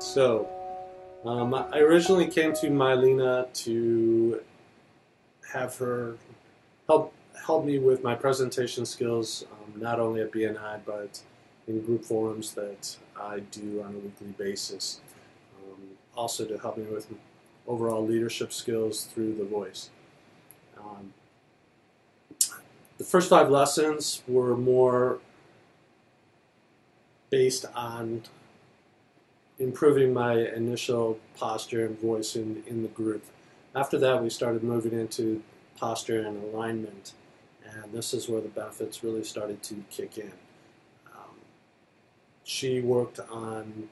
So, um, I originally came to Mylena to have her help help me with my presentation skills, um, not only at BNI but in group forums that I do on a weekly basis. Um, also to help me with overall leadership skills through the voice. Um, the first five lessons were more based on improving my initial posture and voice in, in the group. After that, we started moving into posture and alignment, and this is where the benefits really started to kick in. Um, she worked on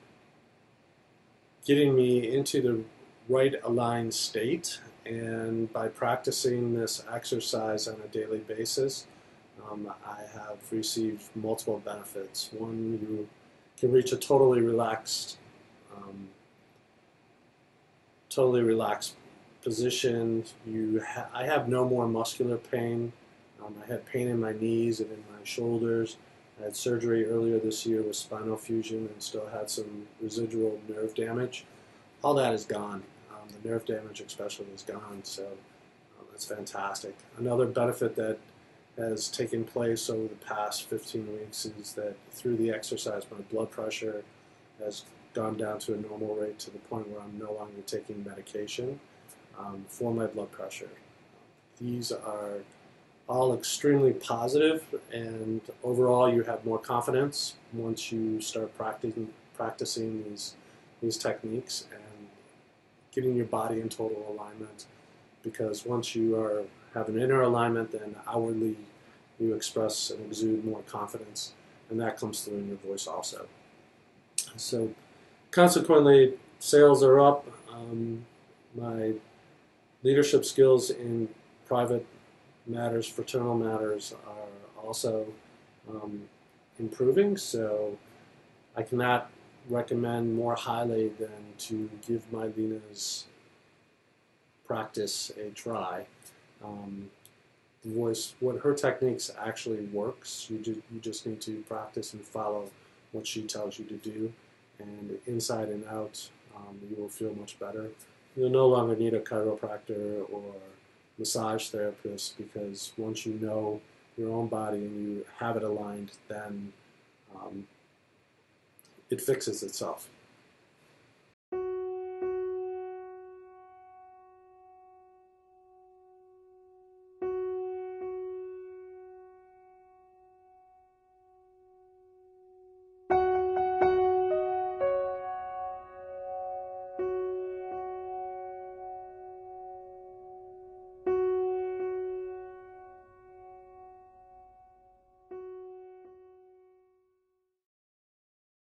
getting me into the right aligned state, and by practicing this exercise on a daily basis, um, I have received multiple benefits. One, you can reach a totally relaxed um, totally relaxed position. You, ha- I have no more muscular pain. Um, I had pain in my knees and in my shoulders. I had surgery earlier this year with spinal fusion and still had some residual nerve damage. All that is gone. Um, the nerve damage, especially, is gone. So um, that's fantastic. Another benefit that has taken place over the past 15 weeks is that through the exercise, my blood pressure has gone down to a normal rate to the point where I'm no longer taking medication um, for my blood pressure. These are all extremely positive, and overall, you have more confidence once you start practicing practicing these these techniques and getting your body in total alignment. Because once you are have an inner alignment, then outwardly you express and exude more confidence, and that comes through in your voice also. So consequently, sales are up. Um, my leadership skills in private matters, fraternal matters, are also um, improving. So I cannot recommend more highly than to give Mylena's practice a try. Um, the voice, what her techniques actually works. You, ju- you just need to practice and follow what she tells you to do and inside and out, um, you will feel much better. You'll no longer need a chiropractor or massage therapist because once you know your own body and you have it aligned, then um, it fixes itself.